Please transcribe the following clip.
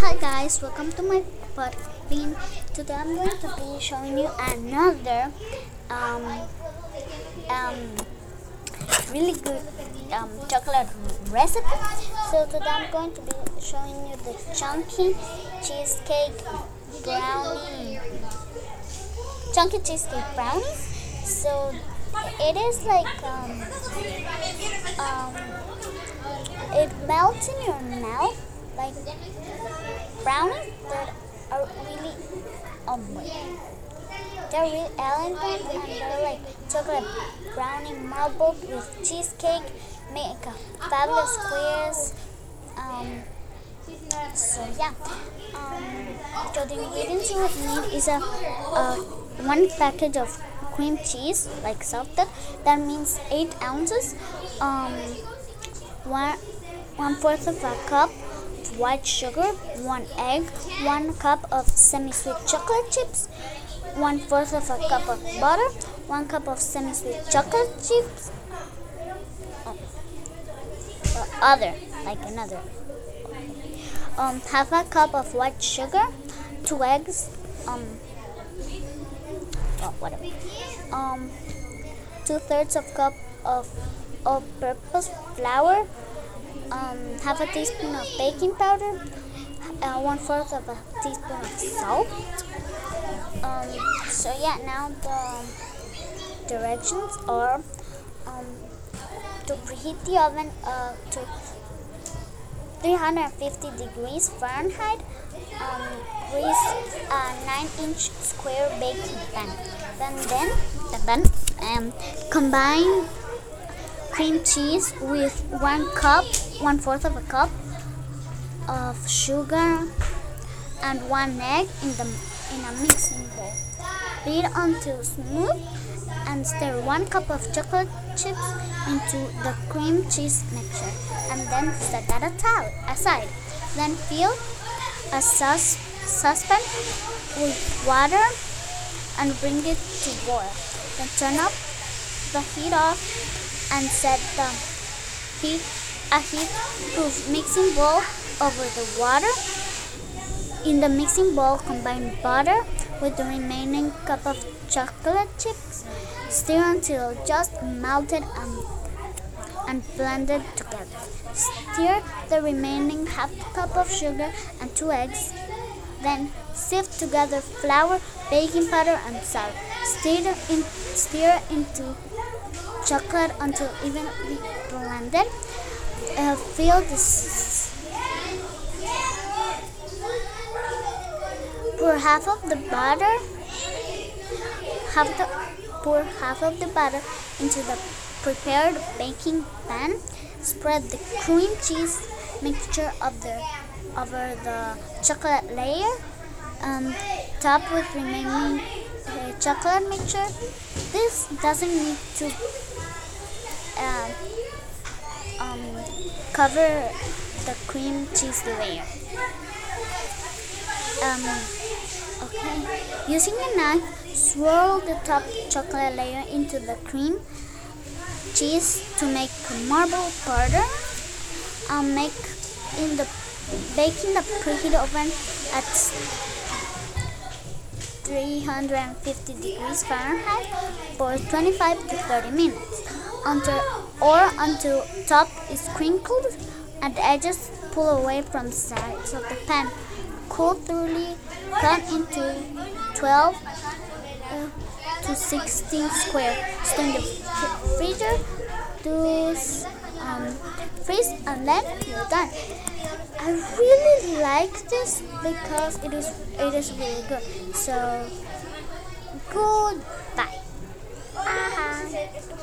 Hi guys, welcome to my bean. Today I'm going to be showing you another um, um, really good um, chocolate recipe. So today I'm going to be showing you the chunky cheesecake brownie. Chunky cheesecake brownie. So it is like um, um, it melts in your mouth like brownies that are really um they're really elegant and they're like chocolate brownie marbled with cheesecake make fabulous squares um so yeah. Um so the ingredients you would need is a, a one package of cream cheese like salted that means eight ounces um one one fourth of a cup white sugar, 1 egg, 1 cup of semi-sweet chocolate chips, 1 fourth of a cup of butter, 1 cup of semi-sweet chocolate chips, oh. other, like another, um, half a cup of white sugar, 2 eggs, um, oh, whatever, um, 2 thirds of cup of all-purpose flour, um, half a teaspoon of baking powder, uh, one fourth of a teaspoon of salt. Um, so yeah, now the directions are um, to preheat the oven uh, to 350 degrees Fahrenheit. Um, grease a 9-inch square baking pan. Then, then, then, um, combine cream cheese with one cup, one fourth of a cup of sugar and one egg in the in a mixing bowl. Beat until smooth and stir one cup of chocolate chips into the cream cheese mixture and then set that aside. Then fill a sauce, saucepan with water and bring it to boil. Then turn up the heat off and set the heat a uh, heat proof mixing bowl over the water. In the mixing bowl, combine butter with the remaining cup of chocolate chips. Stir until just melted and, and blended together. Stir the remaining half cup of sugar and two eggs. Then sift together flour, baking powder, and salt. Stir, in, stir into chocolate until evenly blended. Uh, fill this. Pour half of the butter. Half the pour half of the butter into the prepared baking pan. Spread the cream cheese mixture of the over the chocolate layer. Um, top with remaining uh, chocolate mixture. This doesn't need to uh, um, cover the cream cheese layer. Um, okay. Using a knife, swirl the top chocolate layer into the cream cheese to make marble powder. Um, make in the bake in the preheat oven at 350 degrees Fahrenheit for 25 to 30 minutes until or until top is crinkled and the edges pull away from the sides of the pan. Cool thoroughly, cut into 12 uh, to 16 square. Store in the freezer to um, freeze and then you're done. I really like this because it is it is really good. So goodbye.